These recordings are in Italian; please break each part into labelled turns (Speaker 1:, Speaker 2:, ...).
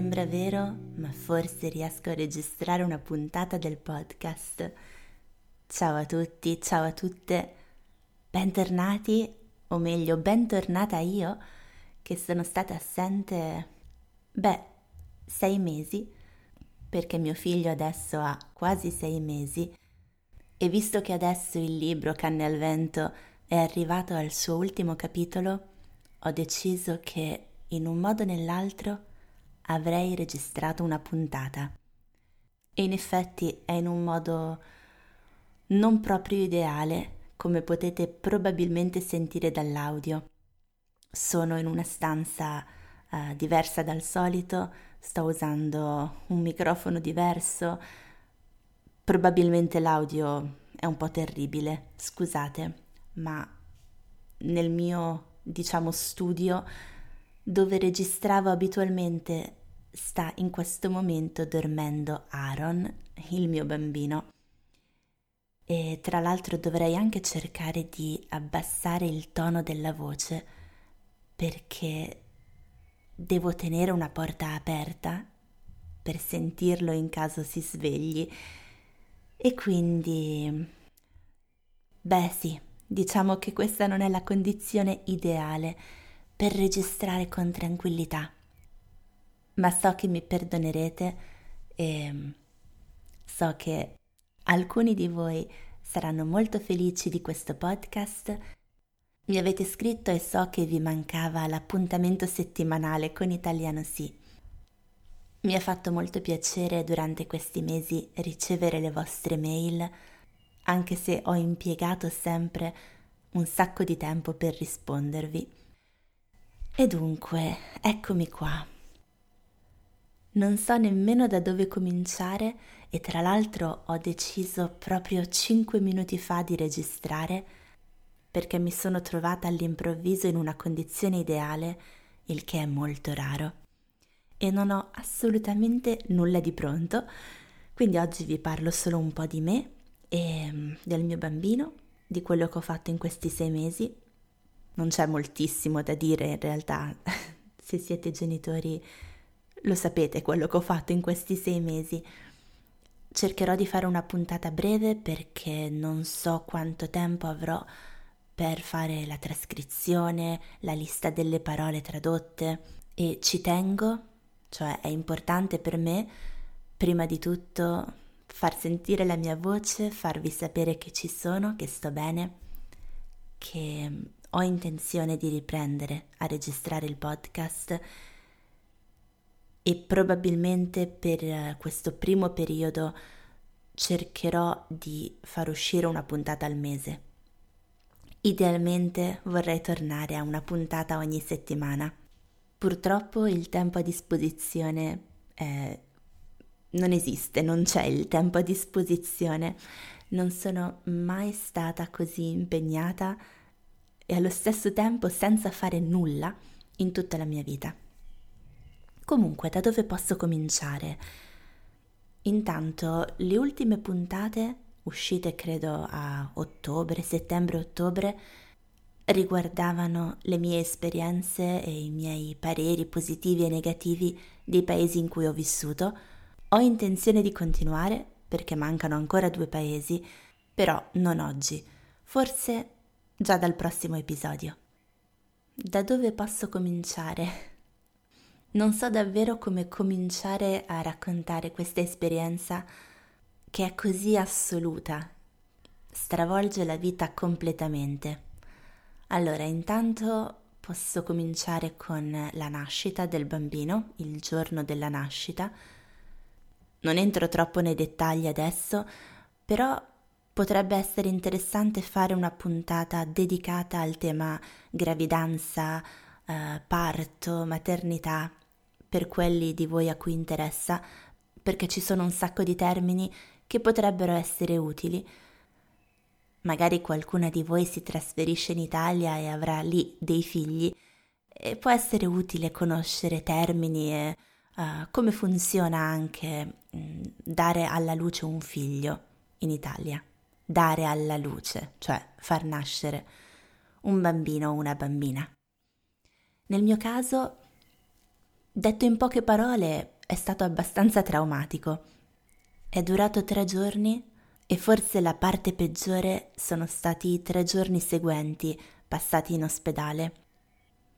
Speaker 1: sembra vero, ma forse riesco a registrare una puntata del podcast. Ciao a tutti, ciao a tutte, bentornati, o meglio, bentornata io, che sono stata assente, beh, sei mesi, perché mio figlio adesso ha quasi sei mesi, e visto che adesso il libro Canne al vento è arrivato al suo ultimo capitolo, ho deciso che in un modo o nell'altro avrei registrato una puntata. E in effetti è in un modo non proprio ideale, come potete probabilmente sentire dall'audio. Sono in una stanza uh, diversa dal solito, sto usando un microfono diverso, probabilmente l'audio è un po' terribile, scusate, ma nel mio, diciamo, studio dove registravo abitualmente sta in questo momento dormendo Aaron, il mio bambino. E tra l'altro dovrei anche cercare di abbassare il tono della voce perché devo tenere una porta aperta per sentirlo in caso si svegli. E quindi... Beh sì, diciamo che questa non è la condizione ideale per registrare con tranquillità ma so che mi perdonerete e mm, so che alcuni di voi saranno molto felici di questo podcast. Mi avete scritto e so che vi mancava l'appuntamento settimanale con Italiano Sì. Mi ha fatto molto piacere durante questi mesi ricevere le vostre mail, anche se ho impiegato sempre un sacco di tempo per rispondervi. E dunque, eccomi qua non so nemmeno da dove cominciare e tra l'altro ho deciso proprio 5 minuti fa di registrare perché mi sono trovata all'improvviso in una condizione ideale, il che è molto raro. E non ho assolutamente nulla di pronto, quindi oggi vi parlo solo un po' di me e mm, del mio bambino, di quello che ho fatto in questi sei mesi. Non c'è moltissimo da dire in realtà, se siete genitori lo sapete quello che ho fatto in questi sei mesi. Cercherò di fare una puntata breve perché non so quanto tempo avrò per fare la trascrizione, la lista delle parole tradotte e ci tengo, cioè è importante per me, prima di tutto far sentire la mia voce, farvi sapere che ci sono, che sto bene, che ho intenzione di riprendere a registrare il podcast e probabilmente per eh, questo primo periodo cercherò di far uscire una puntata al mese. Idealmente vorrei tornare a una puntata ogni settimana. Purtroppo il tempo a disposizione eh, non esiste, non c'è il tempo a disposizione. Non sono mai stata così impegnata e allo stesso tempo senza fare nulla in tutta la mia vita. Comunque, da dove posso cominciare? Intanto, le ultime puntate, uscite credo a ottobre, settembre-ottobre, riguardavano le mie esperienze e i miei pareri positivi e negativi dei paesi in cui ho vissuto. Ho intenzione di continuare perché mancano ancora due paesi, però non oggi, forse già dal prossimo episodio. Da dove posso cominciare? Non so davvero come cominciare a raccontare questa esperienza che è così assoluta, stravolge la vita completamente. Allora, intanto posso cominciare con la nascita del bambino, il giorno della nascita. Non entro troppo nei dettagli adesso, però potrebbe essere interessante fare una puntata dedicata al tema gravidanza, eh, parto, maternità, per quelli di voi a cui interessa, perché ci sono un sacco di termini che potrebbero essere utili. Magari qualcuna di voi si trasferisce in Italia e avrà lì dei figli e può essere utile conoscere termini e uh, come funziona anche um, dare alla luce un figlio in Italia. Dare alla luce, cioè far nascere un bambino o una bambina. Nel mio caso Detto in poche parole, è stato abbastanza traumatico. È durato tre giorni e forse la parte peggiore sono stati i tre giorni seguenti passati in ospedale,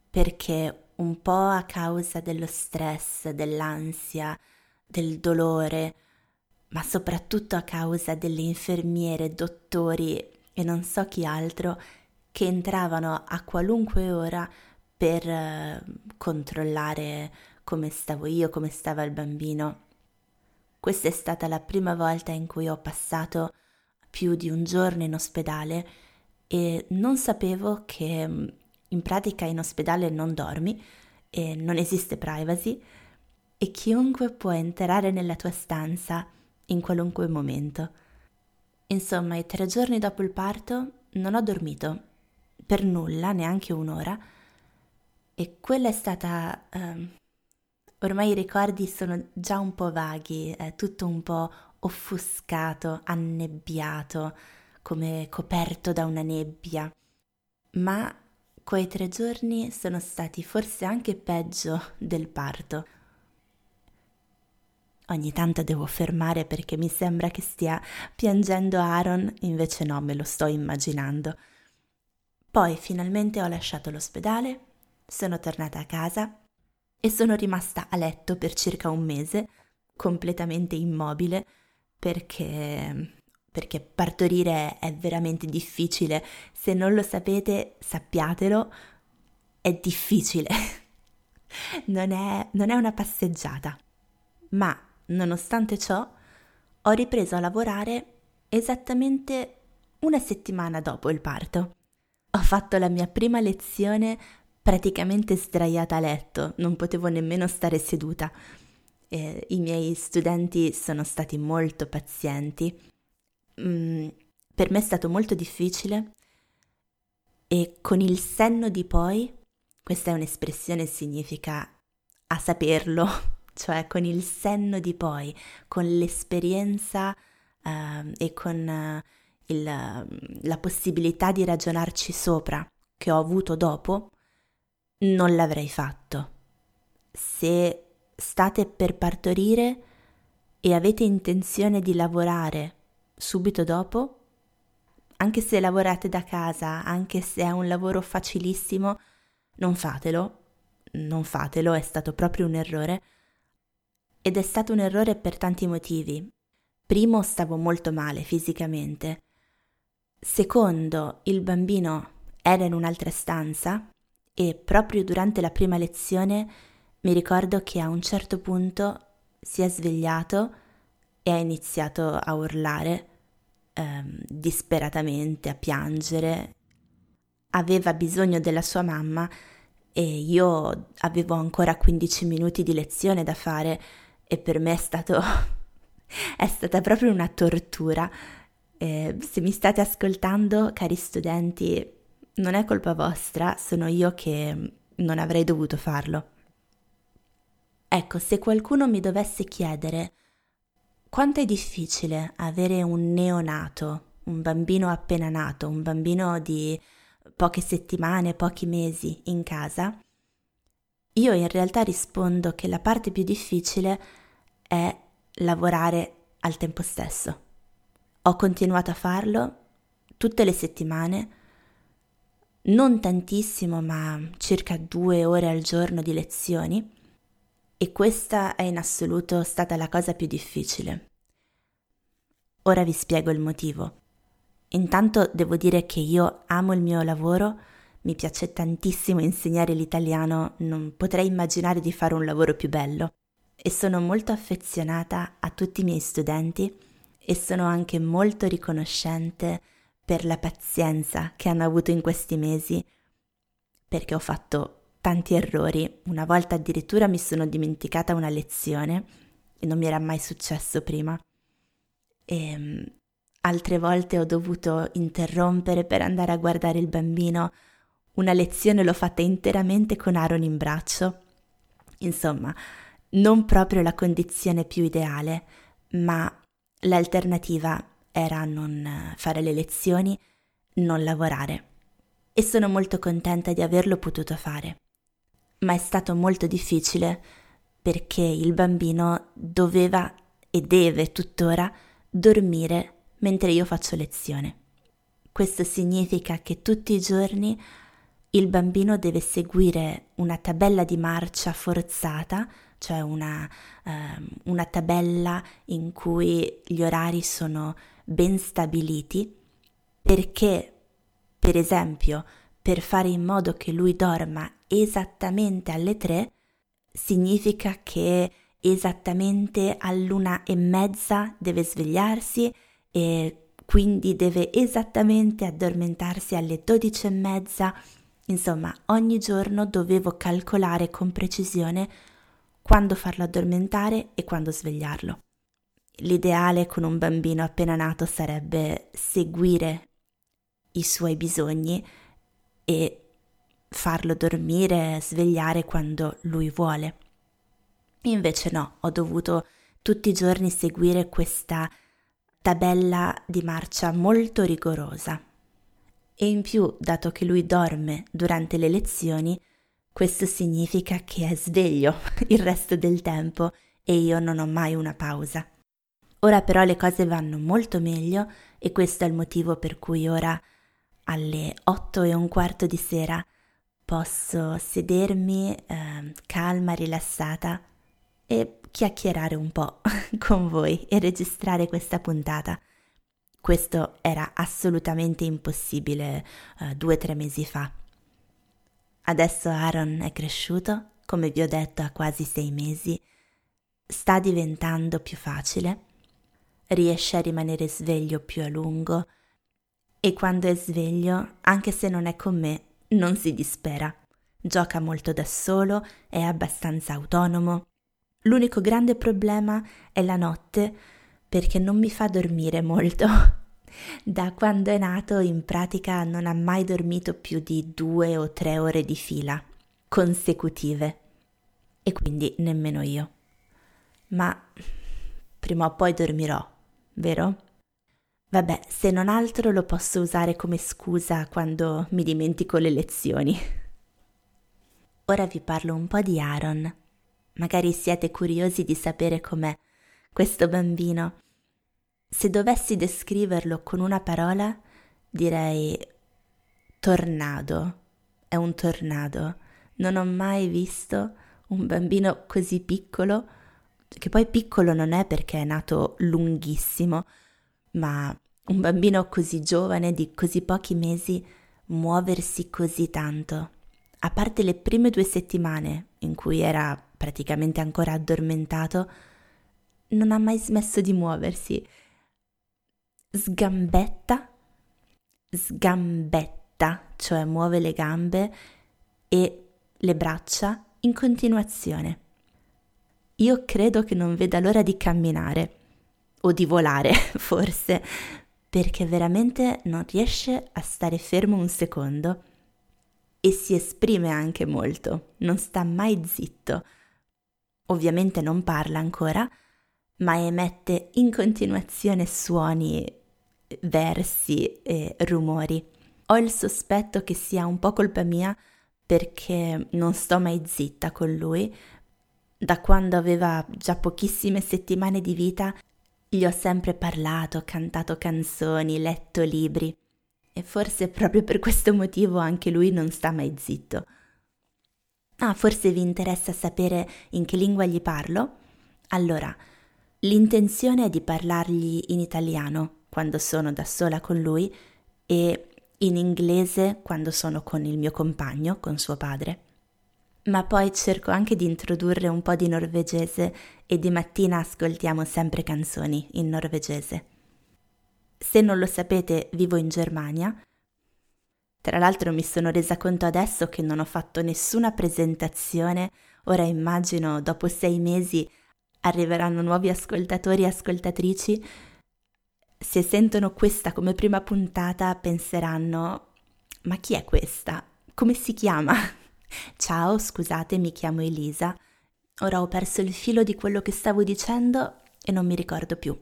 Speaker 1: perché un po' a causa dello stress, dell'ansia, del dolore, ma soprattutto a causa delle infermiere, dottori e non so chi altro che entravano a qualunque ora per eh, controllare come stavo io, come stava il bambino. Questa è stata la prima volta in cui ho passato più di un giorno in ospedale e non sapevo che mm, in pratica in ospedale non dormi e non esiste privacy e chiunque può entrare nella tua stanza in qualunque momento. Insomma, i tre giorni dopo il parto non ho dormito per nulla, neanche un'ora, e quella è stata... Uh, ormai i ricordi sono già un po' vaghi, è tutto un po' offuscato, annebbiato, come coperto da una nebbia. Ma quei tre giorni sono stati forse anche peggio del parto. Ogni tanto devo fermare perché mi sembra che stia piangendo Aaron, invece no, me lo sto immaginando. Poi finalmente ho lasciato l'ospedale, sono tornata a casa e sono rimasta a letto per circa un mese, completamente immobile, perché perché partorire è veramente difficile. Se non lo sapete, sappiatelo, è difficile. non, è, non è una passeggiata. Ma Nonostante ciò, ho ripreso a lavorare esattamente una settimana dopo il parto. Ho fatto la mia prima lezione praticamente sdraiata a letto, non potevo nemmeno stare seduta. Eh, I miei studenti sono stati molto pazienti. Mm, per me è stato molto difficile e con il senno di poi, questa è un'espressione significa a saperlo, cioè con il senno di poi, con l'esperienza uh, e con uh, il, uh, la possibilità di ragionarci sopra che ho avuto dopo, non l'avrei fatto. Se state per partorire e avete intenzione di lavorare subito dopo, anche se lavorate da casa, anche se è un lavoro facilissimo, non fatelo, non fatelo, è stato proprio un errore, ed è stato un errore per tanti motivi. Primo, stavo molto male fisicamente. Secondo, il bambino era in un'altra stanza e proprio durante la prima lezione mi ricordo che a un certo punto si è svegliato e ha iniziato a urlare ehm, disperatamente, a piangere. Aveva bisogno della sua mamma e io avevo ancora 15 minuti di lezione da fare e per me è stato è stata proprio una tortura. Eh, se mi state ascoltando, cari studenti, non è colpa vostra, sono io che non avrei dovuto farlo. Ecco, se qualcuno mi dovesse chiedere quanto è difficile avere un neonato, un bambino appena nato, un bambino di poche settimane, pochi mesi in casa, io in realtà rispondo che la parte più difficile è è lavorare al tempo stesso. Ho continuato a farlo tutte le settimane, non tantissimo, ma circa due ore al giorno di lezioni, e questa è in assoluto stata la cosa più difficile. Ora vi spiego il motivo. Intanto devo dire che io amo il mio lavoro, mi piace tantissimo insegnare l'italiano, non potrei immaginare di fare un lavoro più bello e sono molto affezionata a tutti i miei studenti e sono anche molto riconoscente per la pazienza che hanno avuto in questi mesi perché ho fatto tanti errori. Una volta addirittura mi sono dimenticata una lezione e non mi era mai successo prima. E um, altre volte ho dovuto interrompere per andare a guardare il bambino. Una lezione l'ho fatta interamente con Aaron in braccio. Insomma, non proprio la condizione più ideale, ma l'alternativa era non fare le lezioni, non lavorare. E sono molto contenta di averlo potuto fare. Ma è stato molto difficile perché il bambino doveva e deve tuttora dormire mentre io faccio lezione. Questo significa che tutti i giorni il bambino deve seguire una tabella di marcia forzata, cioè una, uh, una tabella in cui gli orari sono ben stabiliti, perché, per esempio, per fare in modo che lui dorma esattamente alle tre, significa che esattamente all'una e mezza deve svegliarsi e quindi deve esattamente addormentarsi alle dodici e mezza. Insomma, ogni giorno dovevo calcolare con precisione quando farlo addormentare e quando svegliarlo. L'ideale con un bambino appena nato sarebbe seguire i suoi bisogni e farlo dormire, svegliare quando lui vuole. Invece no, ho dovuto tutti i giorni seguire questa tabella di marcia molto rigorosa. E in più, dato che lui dorme durante le lezioni, questo significa che è sveglio il resto del tempo e io non ho mai una pausa. Ora però le cose vanno molto meglio e questo è il motivo per cui ora alle otto e un quarto di sera posso sedermi eh, calma, rilassata e chiacchierare un po' con voi e registrare questa puntata. Questo era assolutamente impossibile eh, due o tre mesi fa. Adesso Aaron è cresciuto, come vi ho detto, a quasi sei mesi, sta diventando più facile, riesce a rimanere sveglio più a lungo e quando è sveglio, anche se non è con me, non si dispera. Gioca molto da solo, è abbastanza autonomo. L'unico grande problema è la notte perché non mi fa dormire molto. Da quando è nato in pratica non ha mai dormito più di due o tre ore di fila consecutive e quindi nemmeno io. Ma prima o poi dormirò, vero? Vabbè, se non altro lo posso usare come scusa quando mi dimentico le lezioni. Ora vi parlo un po' di Aaron. Magari siete curiosi di sapere com'è questo bambino. Se dovessi descriverlo con una parola, direi tornado. È un tornado. Non ho mai visto un bambino così piccolo, che poi piccolo non è perché è nato lunghissimo, ma un bambino così giovane, di così pochi mesi, muoversi così tanto. A parte le prime due settimane in cui era praticamente ancora addormentato, non ha mai smesso di muoversi. Sgambetta, sgambetta, cioè muove le gambe e le braccia in continuazione. Io credo che non veda l'ora di camminare o di volare, forse, perché veramente non riesce a stare fermo un secondo e si esprime anche molto, non sta mai zitto. Ovviamente non parla ancora, ma emette in continuazione suoni, versi e rumori. Ho il sospetto che sia un po' colpa mia perché non sto mai zitta con lui. Da quando aveva già pochissime settimane di vita gli ho sempre parlato, cantato canzoni, letto libri e forse proprio per questo motivo anche lui non sta mai zitto. Ah, forse vi interessa sapere in che lingua gli parlo? Allora, l'intenzione è di parlargli in italiano quando sono da sola con lui e in inglese quando sono con il mio compagno, con suo padre ma poi cerco anche di introdurre un po' di norvegese e di mattina ascoltiamo sempre canzoni in norvegese. Se non lo sapete, vivo in Germania. Tra l'altro mi sono resa conto adesso che non ho fatto nessuna presentazione, ora immagino dopo sei mesi arriveranno nuovi ascoltatori e ascoltatrici. Se sentono questa come prima puntata penseranno ma chi è questa? Come si chiama? Ciao, scusate, mi chiamo Elisa. Ora ho perso il filo di quello che stavo dicendo e non mi ricordo più.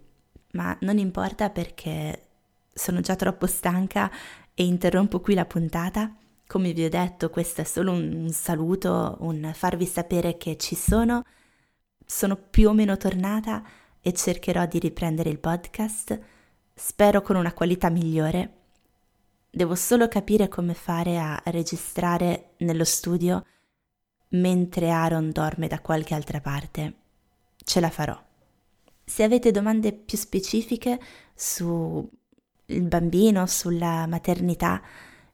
Speaker 1: Ma non importa perché sono già troppo stanca e interrompo qui la puntata. Come vi ho detto, questo è solo un, saluto, un farvi sapere che ci sono, sono più o meno tornata e cercherò di riprendere il podcast, spero con una qualità migliore. Devo solo capire come fare a registrare nello studio mentre Aaron dorme da qualche altra parte. Ce la farò. Se avete domande più specifiche sul bambino, sulla maternità,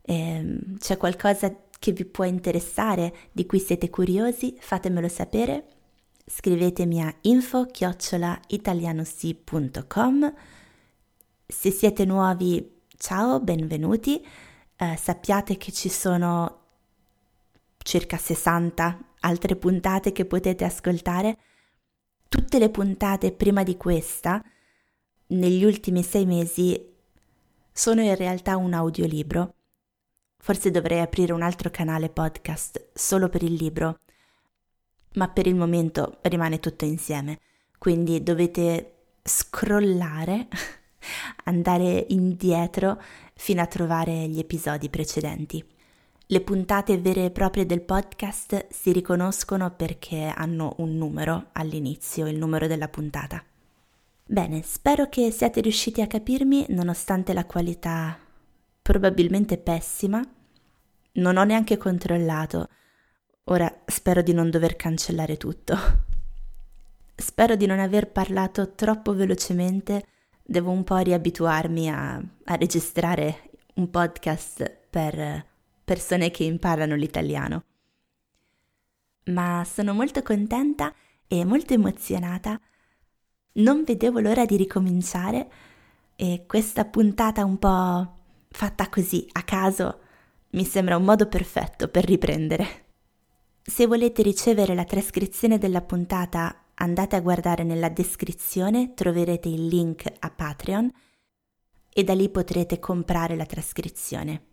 Speaker 1: ehm, c'è qualcosa che vi può interessare, di cui siete curiosi, fatemelo sapere. Scrivetemi a info-italianosi.com. Se siete nuovi, ciao, benvenuti. Eh, sappiate che ci sono circa 60 altre puntate che potete ascoltare. Tutte le puntate prima di questa, negli ultimi sei mesi, sono in realtà un audiolibro. Forse dovrei aprire un altro canale podcast solo per il libro, ma per il momento rimane tutto insieme, quindi dovete scrollare, andare indietro fino a trovare gli episodi precedenti. Le puntate vere e proprie del podcast si riconoscono perché hanno un numero all'inizio, il numero della puntata. Bene, spero che siate riusciti a capirmi nonostante la qualità probabilmente pessima. Non ho neanche controllato. Ora spero di non dover cancellare tutto. Spero di non aver parlato troppo velocemente. Devo un po' riabituarmi a, a registrare un podcast per persone che imparano l'italiano. Ma sono molto contenta e molto emozionata. Non vedevo l'ora di ricominciare e questa puntata un po' fatta così, a caso, mi sembra un modo perfetto per riprendere. Se volete ricevere la trascrizione della puntata, andate a guardare nella descrizione, troverete il link a Patreon e da lì potrete comprare la trascrizione.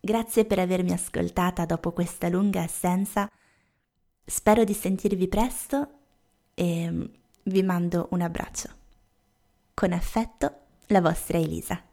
Speaker 1: Grazie per avermi ascoltata dopo questa lunga assenza. Spero di sentirvi presto e vi mando un abbraccio. Con affetto, la vostra Elisa.